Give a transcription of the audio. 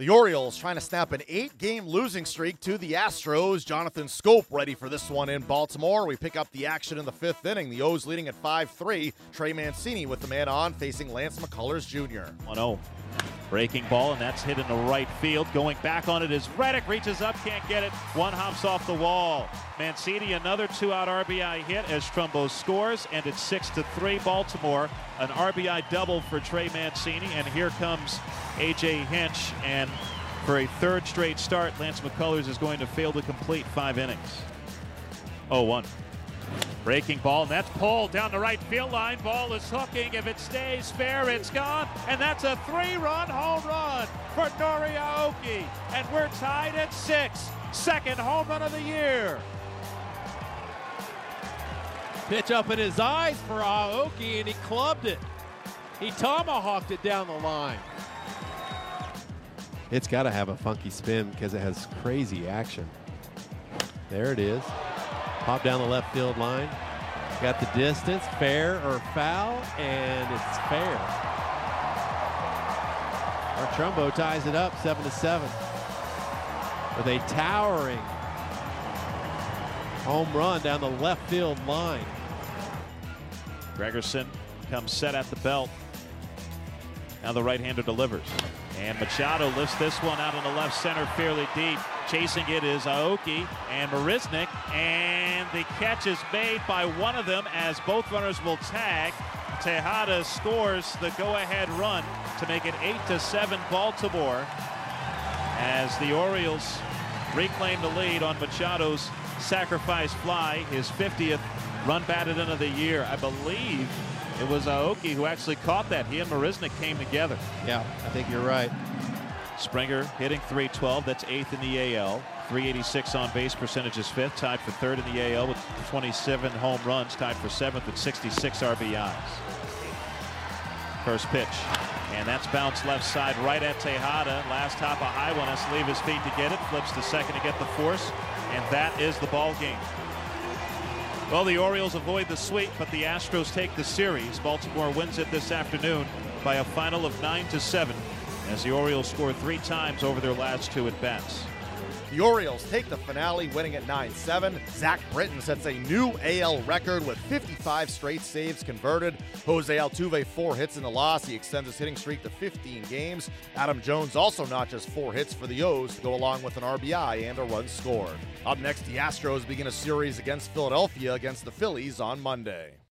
The Orioles trying to snap an eight game losing streak to the Astros. Jonathan Schoop ready for this one in Baltimore. We pick up the action in the fifth inning. The O's leading at 5 3. Trey Mancini with the man on, facing Lance McCullers Jr. 1 0. Breaking ball, and that's hit in the right field. Going back on it is Reddick. Reaches up, can't get it. One hops off the wall. Mancini, another two out RBI hit as Trumbo scores, and it's 6 to 3 Baltimore. An RBI double for Trey Mancini, and here comes A.J. Hinch. And for a third straight start, Lance McCullers is going to fail to complete five innings. 0 1. Breaking ball, and that's pulled down the right field line. Ball is hooking. If it stays fair, it's gone. And that's a three run home run for Nori Aoki. And we're tied at six. Second home run of the year. Pitch up in his eyes for Aoki, and he clubbed it. He tomahawked it down the line. It's got to have a funky spin because it has crazy action. There it is. Pop down the left field line. Got the distance, fair or foul, and it's fair. Our Trumbo ties it up seven to seven with a towering home run down the left field line. Gregerson comes set at the belt. Now the right-hander delivers. And Machado lifts this one out in the left center fairly deep. Chasing it is Aoki and Marisnick. And the catch is made by one of them as both runners will tag. Tejada scores the go-ahead run to make it 8 to 7 Baltimore as the Orioles reclaim the lead on Machado's sacrifice fly, his 50th run batted into the year. I believe it was Aoki who actually caught that. He and Marisnick came together. Yeah, I think you're right. Springer hitting 312. That's eighth in the AL. 386 on base percentage is fifth, tied for third in the AL with 27 home runs, tied for seventh with 66 RBIs. First pitch, and that's bounced left side right at Tejada. Last hop a high one has to leave his feet to get it. Flips to second to get the force, and that is the ball game. Well, the Orioles avoid the sweep, but the Astros take the series. Baltimore wins it this afternoon by a final of 9 to 7 as the Orioles score three times over their last two at bats. The Orioles take the finale, winning at 9 7. Zach Britton sets a new AL record with 55 straight saves converted. Jose Altuve, four hits in the loss. He extends his hitting streak to 15 games. Adam Jones also notches four hits for the O's to go along with an RBI and a run scored. Up next, the Astros begin a series against Philadelphia against the Phillies on Monday.